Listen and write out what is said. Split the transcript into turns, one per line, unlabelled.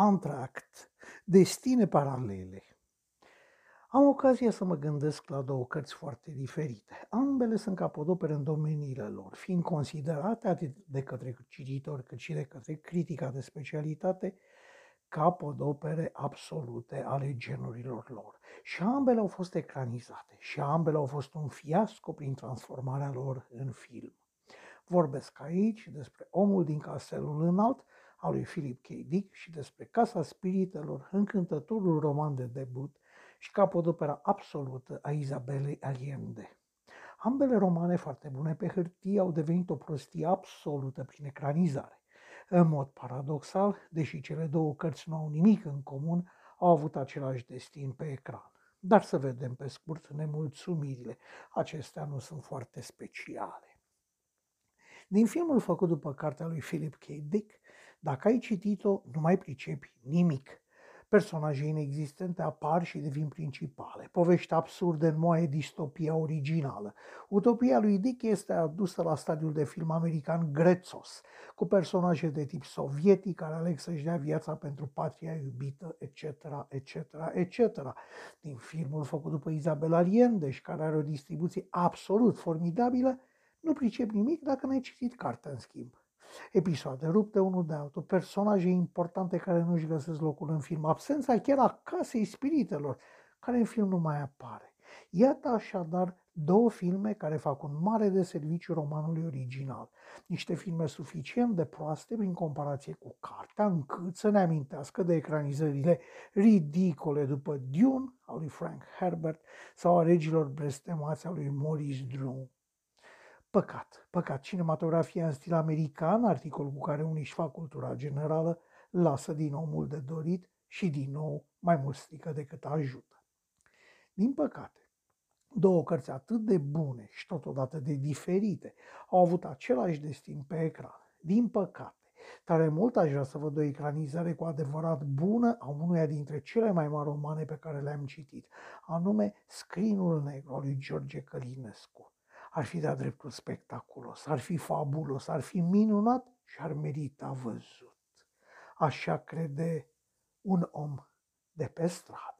Antract, Destine paralele. Am ocazia să mă gândesc la două cărți foarte diferite. Ambele sunt capodopere în domeniile lor, fiind considerate atât de către cititori cât și de către critica de specialitate capodopere absolute ale genurilor lor. Și ambele au fost ecranizate și ambele au fost un fiasco prin transformarea lor în film. Vorbesc aici despre Omul din castelul înalt, al lui Philip K. Dick și despre Casa Spiritelor, încântătorul roman de debut și capodopera absolută a Izabelei Allende. Ambele romane foarte bune pe hârtie au devenit o prostie absolută prin ecranizare. În mod paradoxal, deși cele două cărți nu au nimic în comun, au avut același destin pe ecran. Dar să vedem pe scurt nemulțumirile. Acestea nu sunt foarte speciale. Din filmul făcut după cartea lui Philip K. Dick, dacă ai citit-o, nu mai pricepi nimic. Personaje inexistente apar și devin principale. Povești absurde moaie distopia originală. Utopia lui Dick este adusă la stadiul de film american grețos, cu personaje de tip sovietic care aleg să-și dea viața pentru patria iubită, etc., etc., etc. Din filmul făcut după Isabel Allende și care are o distribuție absolut formidabilă, nu pricep nimic dacă n-ai citit cartea în schimb episoade rupte unul de altul, personaje importante care nu-și găsesc locul în film, absența chiar a casei spiritelor, care în film nu mai apare. Iată așadar două filme care fac un mare de serviciu romanului original. Niște filme suficient de proaste prin comparație cu cartea, încât să ne amintească de ecranizările ridicole după Dune al lui Frank Herbert sau a regilor blestemați al lui Maurice Drew. Păcat, păcat, cinematografia în stil american, articol cu care unii își fac cultura generală, lasă din nou mult de dorit și din nou mai mult strică decât ajută. Din păcate, două cărți atât de bune și totodată de diferite au avut același destin pe ecran. Din păcate, tare mult aș vrea să văd o ecranizare cu adevărat bună a unuia dintre cele mai mari romane pe care le-am citit, anume Scrinul Negru al lui George Călinescu ar fi de-a dreptul spectaculos, ar fi fabulos, ar fi minunat și ar merita văzut. Așa crede un om de pe stradă.